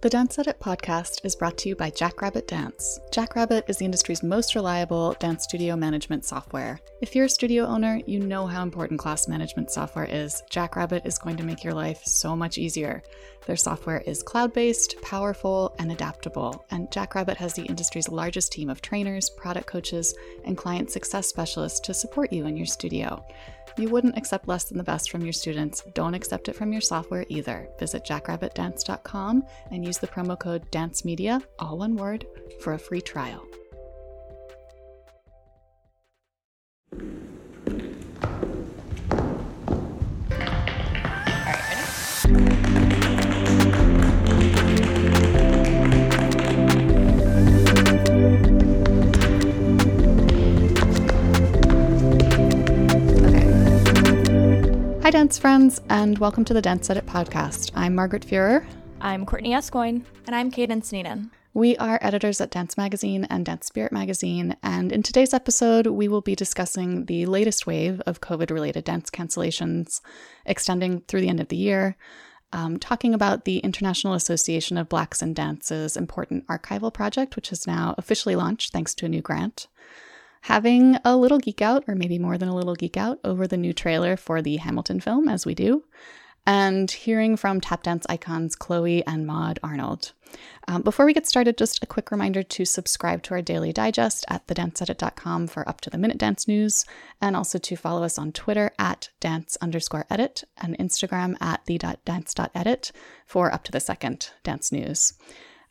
The Dance Edit podcast is brought to you by Jackrabbit Dance. Jackrabbit is the industry's most reliable dance studio management software. If you're a studio owner, you know how important class management software is. Jackrabbit is going to make your life so much easier. Their software is cloud based, powerful, and adaptable, and Jackrabbit has the industry's largest team of trainers, product coaches, and client success specialists to support you in your studio. You wouldn't accept less than the best from your students. Don't accept it from your software either. Visit jackrabbitdance.com and use the promo code DANCEMEDIA, all one word, for a free trial. Hi, dance friends, and welcome to the Dance Edit podcast. I'm Margaret Fuhrer. I'm Courtney Escoyne. And I'm Cadence Neenan. We are editors at Dance Magazine and Dance Spirit Magazine, and in today's episode, we will be discussing the latest wave of COVID related dance cancellations extending through the end of the year, um, talking about the International Association of Blacks in Dance's important archival project, which is now officially launched thanks to a new grant having a little geek out, or maybe more than a little geek out, over the new trailer for the Hamilton film, as we do, and hearing from tap dance icons Chloe and Maud Arnold. Um, before we get started, just a quick reminder to subscribe to our daily digest at thedanceedit.com for up to the minute dance news, and also to follow us on Twitter at dance underscore edit and Instagram at the.dance.edit for up to the second dance news.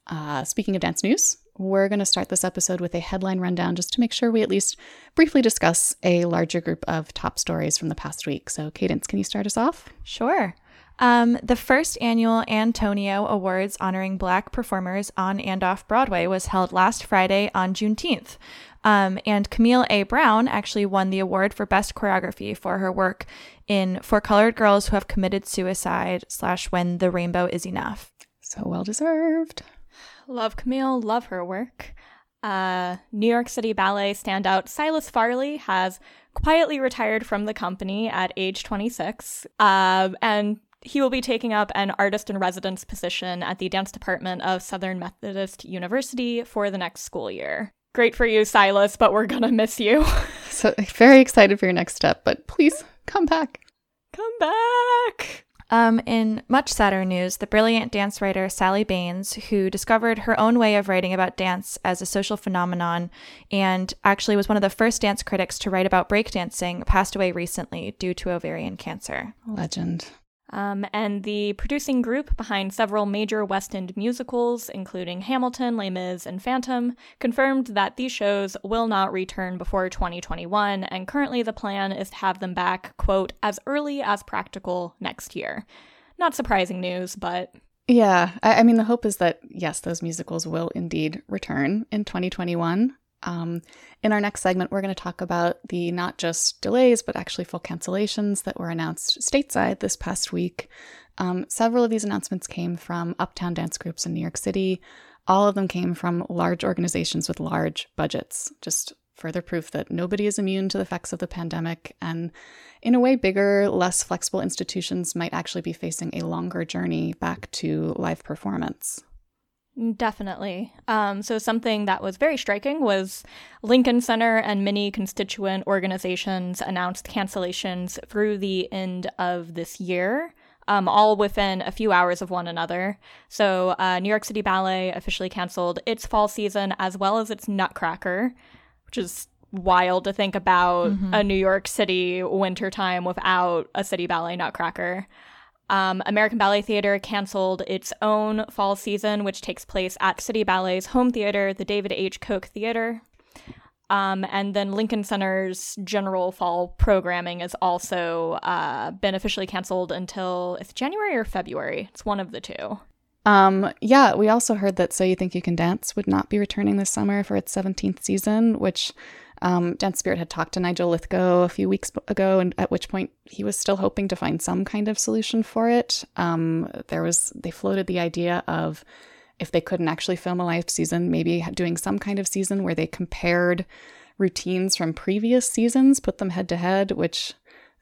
Uh, speaking of dance news, we're going to start this episode with a headline rundown just to make sure we at least briefly discuss a larger group of top stories from the past week. So, Cadence, can you start us off? Sure. Um, the first annual Antonyo Awards honoring Black performers on and off Broadway was held last Friday on Juneteenth. Um, and Camille A. Brown actually won the award for Best Choreography for her work in For Colored Girls Who Have Committed Suicide slash When the Rainbow Is Enough. So well deserved. Love Camille, love her work. Uh, New York City Ballet standout Silas Farley has quietly retired from the company at age 26, uh, and he will be taking up an artist in residence position at the dance department of Southern Methodist University for the next school year. Great for you, Silas, but we're gonna miss you. so, very excited for your next step, but please come back. Come back. Um, in much sadder news, the brilliant dance writer Sally Banes, who discovered her own way of writing about dance as a social phenomenon and actually was one of the first dance critics to write about breakdancing, passed away recently due to ovarian cancer. Legend. Um, and the producing group behind several major West End musicals, including Hamilton, Les Mis, and Phantom, confirmed that these shows will not return before 2021, and currently the plan is to have them back, quote, as early as practical next year. Not surprising news, but. Yeah, I, I mean, the hope is that, yes, those musicals will indeed return in 2021. Um, in our next segment, we're going to talk about the not just delays, but actually full cancellations that were announced stateside this past week. Um, several of these announcements came from uptown dance groups in New York City. All of them came from large organizations with large budgets. Just further proof that nobody is immune to the effects of the pandemic. And in a way, bigger, less flexible institutions might actually be facing a longer journey back to live performance. Definitely. Um, so, something that was very striking was Lincoln Center and many constituent organizations announced cancellations through the end of this year, um, all within a few hours of one another. So, uh, New York City Ballet officially canceled its fall season as well as its Nutcracker, which is wild to think about mm-hmm. a New York City wintertime without a City Ballet Nutcracker. Um, American Ballet Theater canceled its own fall season, which takes place at City Ballet's home theater, the David H. Koch Theater. Um, and then Lincoln Center's general fall programming has also uh, been officially canceled until it's January or February. It's one of the two. Um, yeah, we also heard that So You Think You Can Dance would not be returning this summer for its 17th season, which um, Dance Spirit had talked to Nigel Lythgoe a few weeks ago, and at which point he was still hoping to find some kind of solution for it. Um, there was they floated the idea of if they couldn't actually film a live season, maybe doing some kind of season where they compared routines from previous seasons, put them head to head, which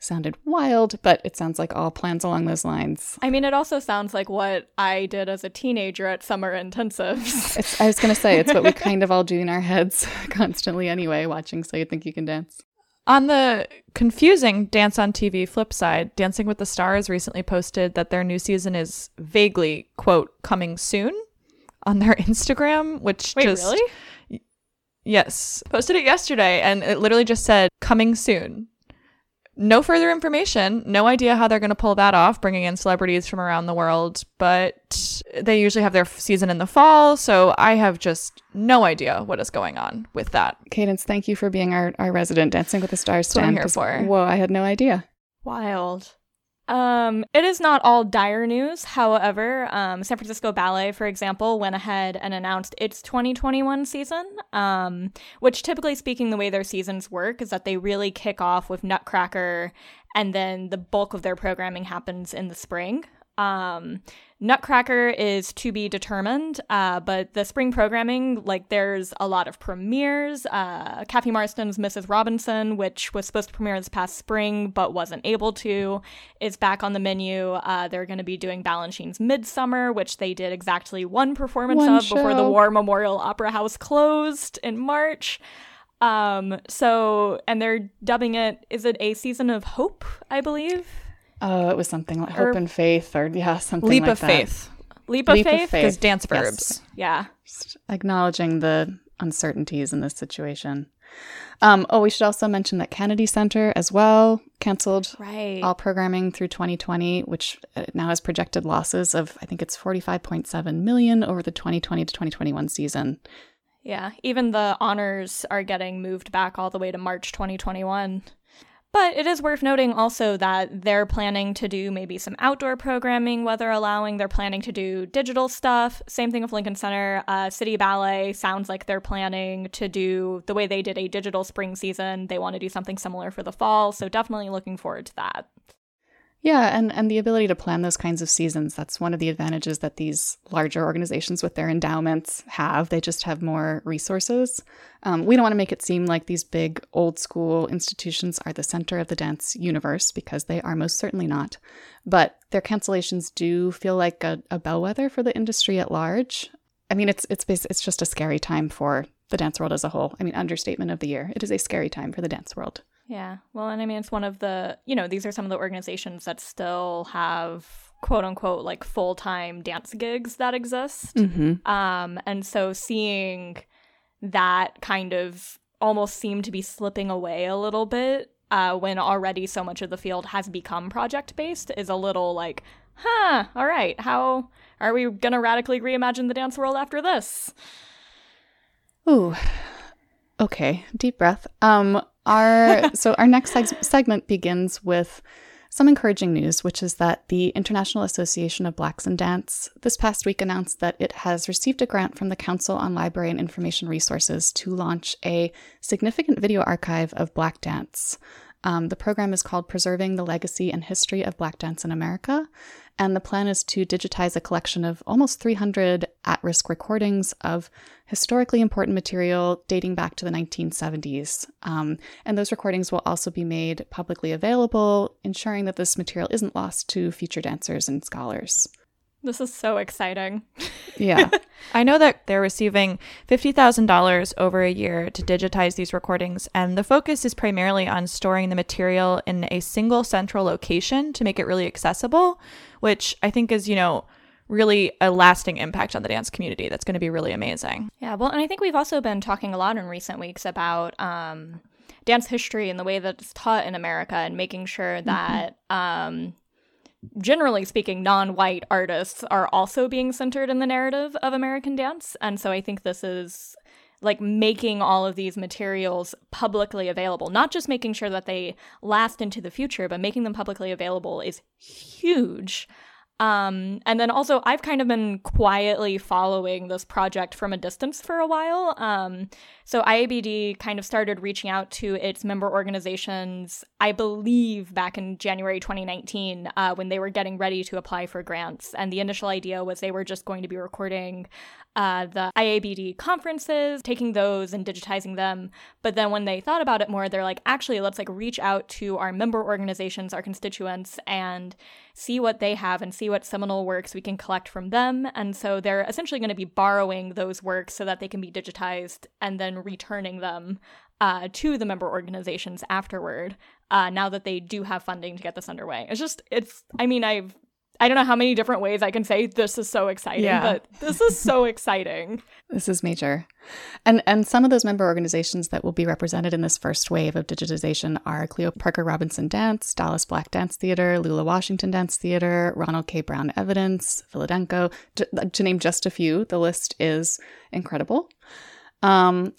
sounded wild, but it sounds like all plans along those lines. I mean, it also sounds like what I did as a teenager at summer intensives. It's, I was going to say, it's what we kind of all do in our heads constantly anyway, watching So You Think You Can Dance. On the confusing Dance on TV flip side, Dancing with the Stars recently posted that their new season is vaguely, quote, coming soon on their Instagram, which Wait, just. really? Yes. Posted it yesterday and it literally just said coming soon. No further information. No idea how they're going to pull that off, bringing in celebrities from around the world. But they usually have their season in the fall. So I have just no idea what is going on with that. Cadence, thank you for being our, our resident Dancing with the Stars That's what I'm fan. for. Whoa, I had no idea. Wild. Um, it is not all dire news. However, um, San Francisco Ballet, for example, went ahead and announced its 2021 season. Um, which, typically speaking, the way their seasons work is that they really kick off with Nutcracker, and then the bulk of their programming happens in the spring. Um, Nutcracker is to be determined, uh, but the spring programming, like there's a lot of premieres. Uh, Cathy Marston's Mrs. Robinson, which was supposed to premiere this past spring but wasn't able to, is back on the menu. Uh, they're going to be doing Balanchine's Midsummer, which they did exactly one performance One of before the. War Memorial Opera House closed in March. Um, so, and they're dubbing it, is it a season of hope, I believe? Oh, it was something like Or- Hope and Faith, or yeah, something Leap like of that. faith. Leap of Leap faith? faith. Because dance Yes. verbs. Yeah. Just acknowledging the uncertainties in this situation. Um, oh, we should also mention that Kennedy Center as well canceled Right. all programming through 2020, which uh, now has projected losses of I think it's 45.7 million over the 2020 to 2021 season. Yeah, even the honors are getting moved back all the way to March 2021. But it is worth noting also that they're planning to do maybe some outdoor programming, weather allowing. They're planning to do digital stuff. Same thing with Lincoln Center. Uh, City Ballet sounds like they're planning to do the way they did a digital spring season. They want to do something similar for the fall. So definitely looking forward to that. Yeah, and, and the ability to plan those kinds of seasons, that's one of the advantages that these larger organizations with their endowments have. They just have more resources. Um, we don't want to make it seem like these big old school institutions are the center of the dance universe because they are most certainly not. But their cancellations do feel like a, a bellwether for the industry at large. I mean, it's it's it's just a scary time for the dance world as a whole. I mean, understatement of the year. It is a scary time for the dance world. Yeah. Well, and I mean, it's one of the, you know, these are some of the organizations that still have quote unquote like full time dance gigs that exist. Mm-hmm. Um, and so seeing that kind of almost seem to be slipping away a little bit uh, when already so much of the field has become project based is a little like, huh, all right, how are we going to radically reimagine the dance world after this? Ooh. Okay, deep breath. Um our so our next seg- segment begins with some encouraging news, which is that the International Association of Blacks in Dance this past week announced that it has received a grant from the Council on Library and Information Resources to launch a significant video archive of Black dance. Um, the program is called Preserving the Legacy and History of Black Dance in America, and the plan is to digitize a collection of almost 300 at risk recordings of historically important material dating back to the 1970s. Um, and those recordings will also be made publicly available, ensuring that this material isn't lost to future dancers and scholars. This is so exciting. Yeah. I know that they're receiving $50,000 over a year to digitize these recordings, and the focus is primarily on storing the material in a single central location to make it really accessible, which I think is, you know, really a lasting impact on the dance community. That's going to be really amazing. Yeah, well, and I think we've also been talking a lot in recent weeks about um, dance history and the way that it's taught in America and making sure that, um, generally speaking, non white artists are also being centered in the narrative of American dance. And so I think this is like making all of these materials publicly available, not just making sure that they last into the future, but making them publicly available is huge. Um, and then also, I've kind of been quietly following this project from a distance for a while. Um, so IABD kind of started reaching out to its member organizations, I believe back in January 2019, uh, when they were getting ready to apply for grants. And the initial idea was they were just going to be recording uh, the IABD conferences, taking those and digitizing them. But then when they thought about it more, they're like, actually, let's like reach out to our member organizations, our constituents, and see what they have and see what seminal works we can collect from them. And so they're essentially going to be borrowing those works so that they can be digitized and then returning them uh, to the member organizations afterward. Uh, now that they do have funding to get this underway, it's just it's. I mean, I've I don't know how many different ways I can say this is so exciting, yeah. but this is so exciting. This is major. And and some of those member organizations that will be represented in this first wave of digitization are Cleo Parker Robinson Dance, Dallas Black Dance Theater, Lula Washington Dance Theater, Ronald K. Brown Evidence, Philadanco, to, to name just a few. The list is incredible. Um,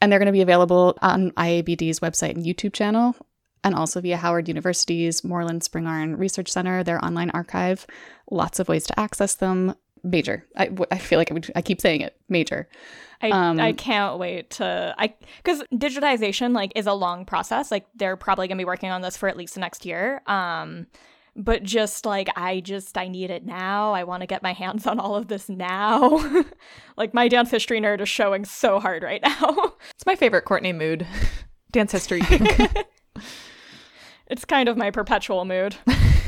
and they're going to be available on IABD's website and YouTube channel and also via Howard University's Moorland Spingarn Research Center, their online archive. Lots of ways to access them. Major. I, I feel like I, would, I keep saying it. Major. I, um, I can't wait to I because digitization like is a long process. Like they're probably gonna be working on this for at least the next year. Um, but just like I just I need it now. I want to get my hands on all of this now. like my dance history nerd is showing so hard right now. it's my favorite Courtney mood. dance history it's kind of my perpetual mood.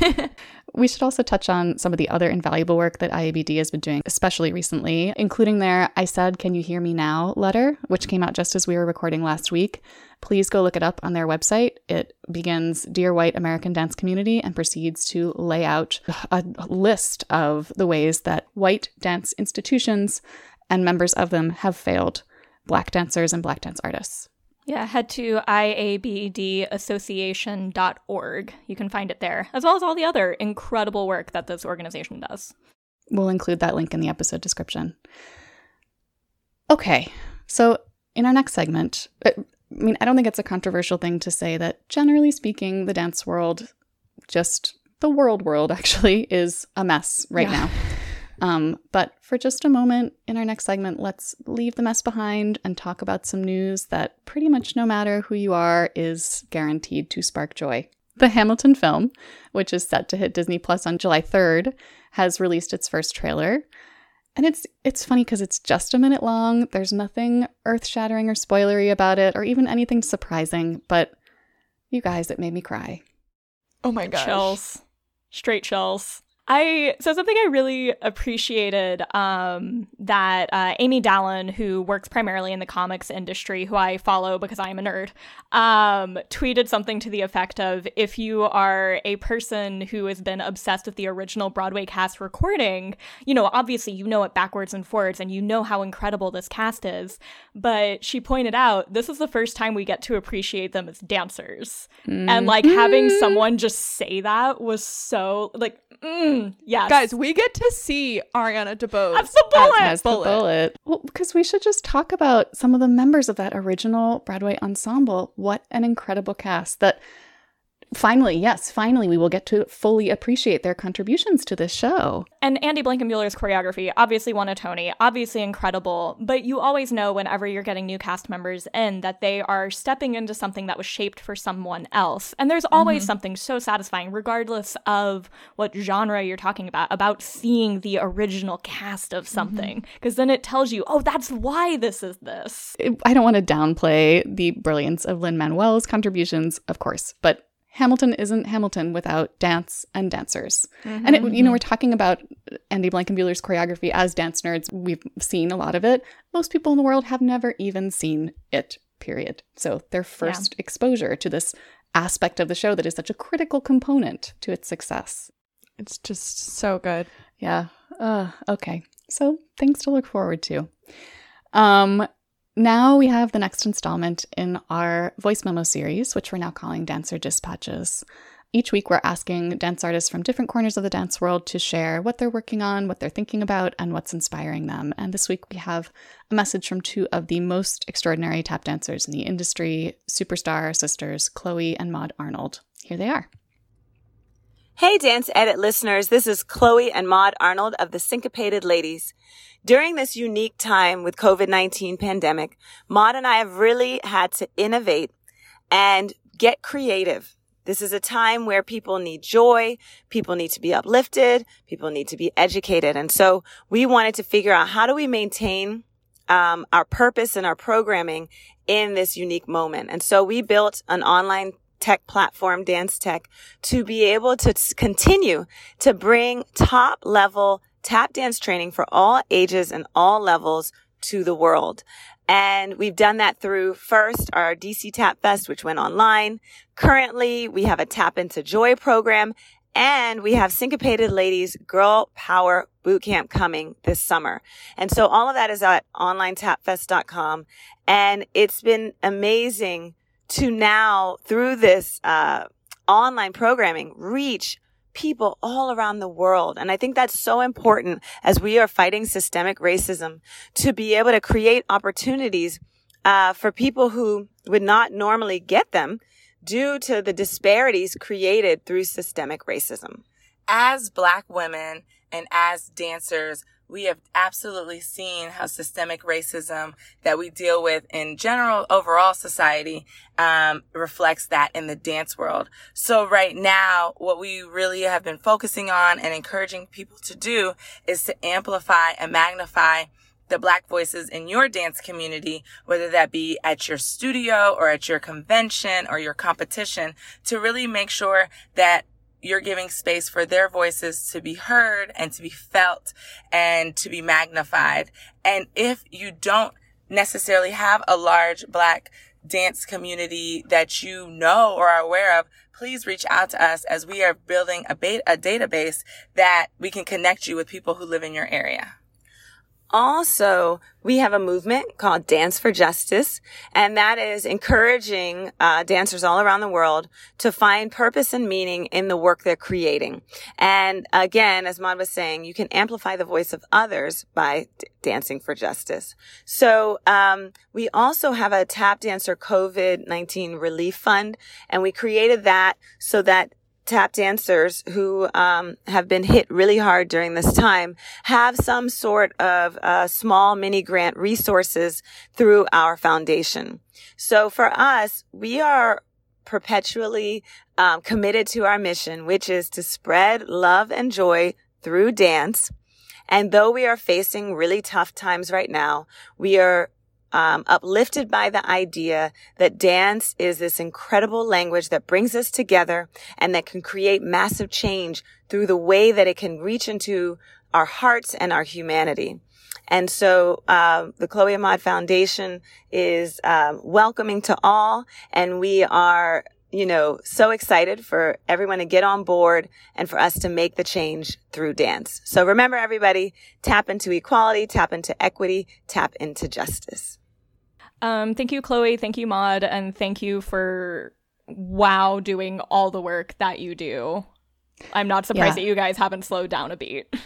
we should also touch on some of the other invaluable work that IABD has been doing, especially recently, including their I Said, Can You Hear Me Now letter, which came out just as we were recording last week. Please go look it up on their website. It begins Dear White American Dance Community and proceeds to lay out a list of the ways that white dance institutions and members of them have failed Black dancers and Black dance artists. Yeah, head to iabdassociation.org. You can find it there, as well as all the other incredible work that this organization does. We'll include that link in the episode description. Okay, so in our next segment, uh, I mean, I don't think it's a controversial thing to say that generally speaking, the dance world, just the world world actually, is a mess right yeah. now. Um, but for just a moment in our next segment, let's leave the mess behind and talk about some news that pretty much no matter who you are is guaranteed to spark joy. The Hamilton film, which is set to hit Disney Plus on July 3rd, has released its first trailer. And it's it's funny because it's just a minute long. There's nothing earth-shattering or spoilery about it, or even anything surprising. But you guys, it made me cry. Oh my gosh! Chills, straight chills. I so something I really appreciated um, that uh, Amy Dallen, who works primarily in the comics industry, who I follow because I'm a nerd, um, tweeted something to the effect of if you are a person who has been obsessed with the original Broadway cast recording, you know, obviously you know it backwards and forwards and you know how incredible this cast is. But she pointed out this is the first time we get to appreciate them as dancers. Mm-hmm. And like having mm-hmm. someone just say that was so like Mm, yes. Guys, we get to see Ariana DeBose as the bullet. As, as bullet. the bullet. Well, because we should just talk about some of the members of that original Broadway ensemble. What an incredible cast that finally, yes, finally, we will get to fully appreciate their contributions to this show. And Andy Blankenbuehler's choreography obviously won a Tony, obviously incredible, but you always know whenever you're getting new cast members in that they are stepping into something that was shaped for someone else. And there's always mm-hmm. something so satisfying, regardless of what genre you're talking about, about seeing the original cast of something, because mm-hmm. then it tells you, oh, that's why this is this. I don't want to downplay the brilliance of Lin Manuel's contributions, of course, but Hamilton isn't Hamilton without dance and dancers. Mm-hmm, and, it, you know, we're talking about Andy Blankenbuehler's choreography as dance nerds. We've seen a lot of it. Most people in the world have never even seen it, period. So their first yeah. exposure to this aspect of the show that is such a critical component to its success. It's just so good. Yeah. Uh, okay. So things to look forward to. Um, now we have the next installment in our voice memo series, which we're now calling Dancer Dispatches. Each week, we're asking dance artists from different corners of the dance world to share what they're working on, what they're thinking about, and what's inspiring them. And this week, we have a message from two of the most extraordinary tap dancers in the industry superstar sisters, Chloe and Maud Arnold. Here they are. Hey, Dance Edit listeners, this is Chloe and Maud Arnold of the Syncopated Ladies. During this unique time with COVID-19 pandemic, Maud and I have really had to innovate and get creative. This is a time where people need joy, people need to be uplifted, people need to be educated. And so we wanted to figure out how do we maintain um, our purpose and our programming in this unique moment. And so we built an online tech platform, Dance Tech, to be able to continue to bring top level tap dance training for all ages and all levels to the world. And we've done that through first our DC Tap Fest, which went online. Currently, we have a Tap into Joy program and we have Syncopated Ladies Girl Power Bootcamp coming this summer. And so all of that is at onlinetapfest.com. And it's been amazing to now through this uh, online programming reach people all around the world. And I think that's so important as we are fighting systemic racism to be able to create opportunities uh, for people who would not normally get them due to the disparities created through systemic racism. As Black women and as dancers, we have absolutely seen how systemic racism that we deal with in general overall society um, reflects that in the dance world. So right now, what we really have been focusing on and encouraging people to do is to amplify and magnify the black voices in your dance community, whether that be at your studio or at your convention or your competition, to really make sure that you're giving space for their voices to be heard and to be felt and to be magnified. And if you don't necessarily have a large black dance community that you know or are aware of, please reach out to us as we are building a, a database that we can connect you with people who live in your area. Also, we have a movement called Dance for Justice, and that is encouraging uh, dancers all around the world to find purpose and meaning in the work they're creating. And again, as Maud was saying, you can amplify the voice of others by d- dancing for justice. So um, we also have a Tap Dancer COVID-19 relief fund, and we created that so that tap dancers who um, have been hit really hard during this time have some sort of uh, small mini grant resources through our foundation. So for us, we are perpetually um, committed to our mission, which is to spread love and joy through dance. And though we are facing really tough times right now, we are um, uplifted by the idea that dance is this incredible language that brings us together and that can create massive change through the way that it can reach into our hearts and our humanity. And so uh, the Chloe and Maud Foundation is um, welcoming to all, and we are you know, so excited for everyone to get on board and for us to make the change through dance. So remember everybody, tap into equality, tap into equity, tap into justice. Um, thank you, Chloe. Thank you, Maud. And thank you for wow doing all the work that you do. I'm not surprised yeah. that you guys haven't slowed down a beat.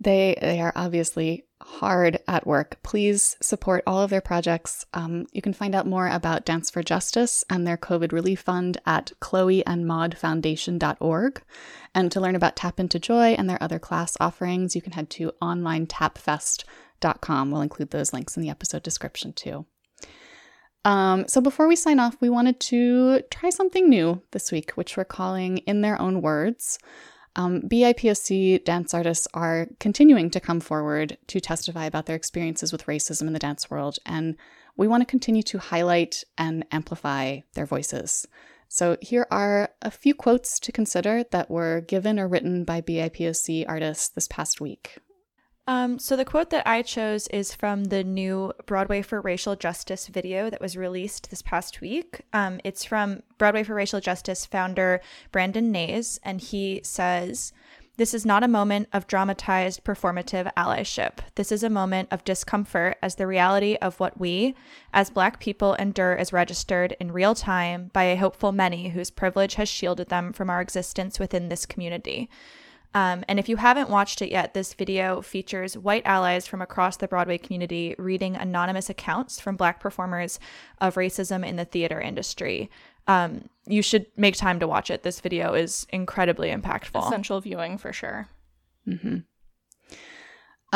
They they are obviously hard at work. Please support all of their projects. Um, you can find out more about Dance for Justice and their COVID relief fund at chloeandmaudfoundation.org. And to learn about Tap Into Joy and their other class offerings, you can head to online onlinetapfest.com. We'll include those links in the episode description too. Um, so before we sign off, we wanted to try something new this week, which we're calling In Their Own Words. Um, BIPOC dance artists are continuing to come forward to testify about their experiences with racism in the dance world, and we want to continue to highlight and amplify their voices. So, here are a few quotes to consider that were given or written by BIPOC artists this past week. Um, so the quote that I chose is from the new Broadway for Racial Justice video that was released this past week. Um, it's from Broadway for Racial Justice founder Brandon Nase, and he says, This is not a moment of dramatized performative allyship. This is a moment of discomfort as the reality of what we, as Black people, endure is registered in real time by a hopeful many whose privilege has shielded them from our existence within this community. Um, and if you haven't watched it yet, this video features white allies from across the Broadway community reading anonymous accounts from Black performers of racism in the theater industry. Um, you should make time to watch it. This video is incredibly impactful. Essential viewing for sure. Mm-hmm.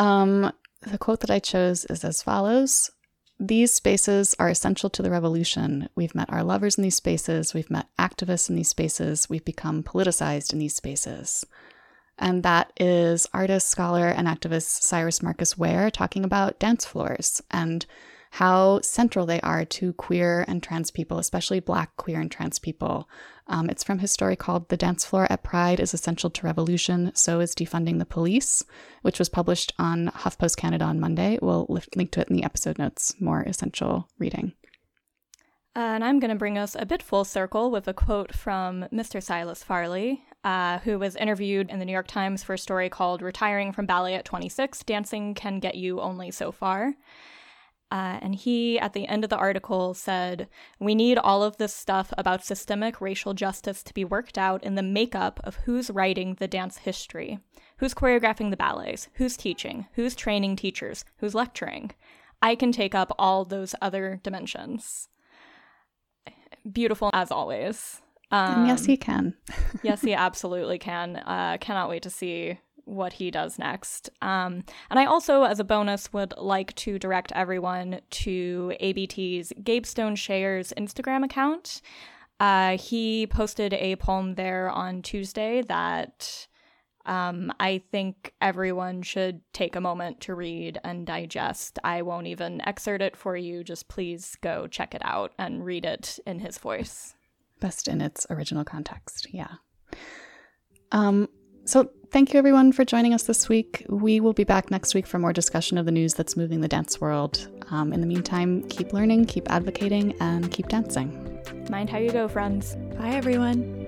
Um, the quote that I chose is as follows These spaces are essential to the revolution. We've met our lovers in these spaces, we've met activists in these spaces, we've become politicized in these spaces. And that is artist, scholar, and activist Syrus Marcus Ware talking about dance floors and how central they are to queer and trans people, especially Black queer and trans people. Um, it's from his story called The Dance Floor at Pride is Essential to Revolution, So is Defunding the Police, which was published on HuffPost Canada on Monday. We'll link to it in the episode notes. More essential reading. And I'm going to bring us a bit full circle with a quote from Mr. Silas Farley, uh, who was interviewed in the New York Times for a story called Retiring from Ballet at 26 Dancing Can Get You Only So Far. Uh, and he, at the end of the article, said, We need all of this stuff about systemic racial justice to be worked out in the makeup of who's writing the dance history, who's choreographing the ballets, who's teaching, who's training teachers, who's lecturing. I can take up all those other dimensions. Beautiful as always. Um, yes, he can. yes, he absolutely can. Uh, cannot wait to see what he does next. Um, and I also, as a bonus, would like to direct everyone to ABT's Gabe Stone Shayer's Instagram account. Uh, he posted a poem there on Tuesday that um, I think everyone should take a moment to read and digest. I won't even excerpt it for you. Just please go check it out and read it in his voice. Best in its original context. Yeah. Um, so, thank you everyone for joining us this week. We will be back next week for more discussion of the news that's moving the dance world. Um, in the meantime, keep learning, keep advocating, and keep dancing. Mind how you go, friends. Bye, everyone.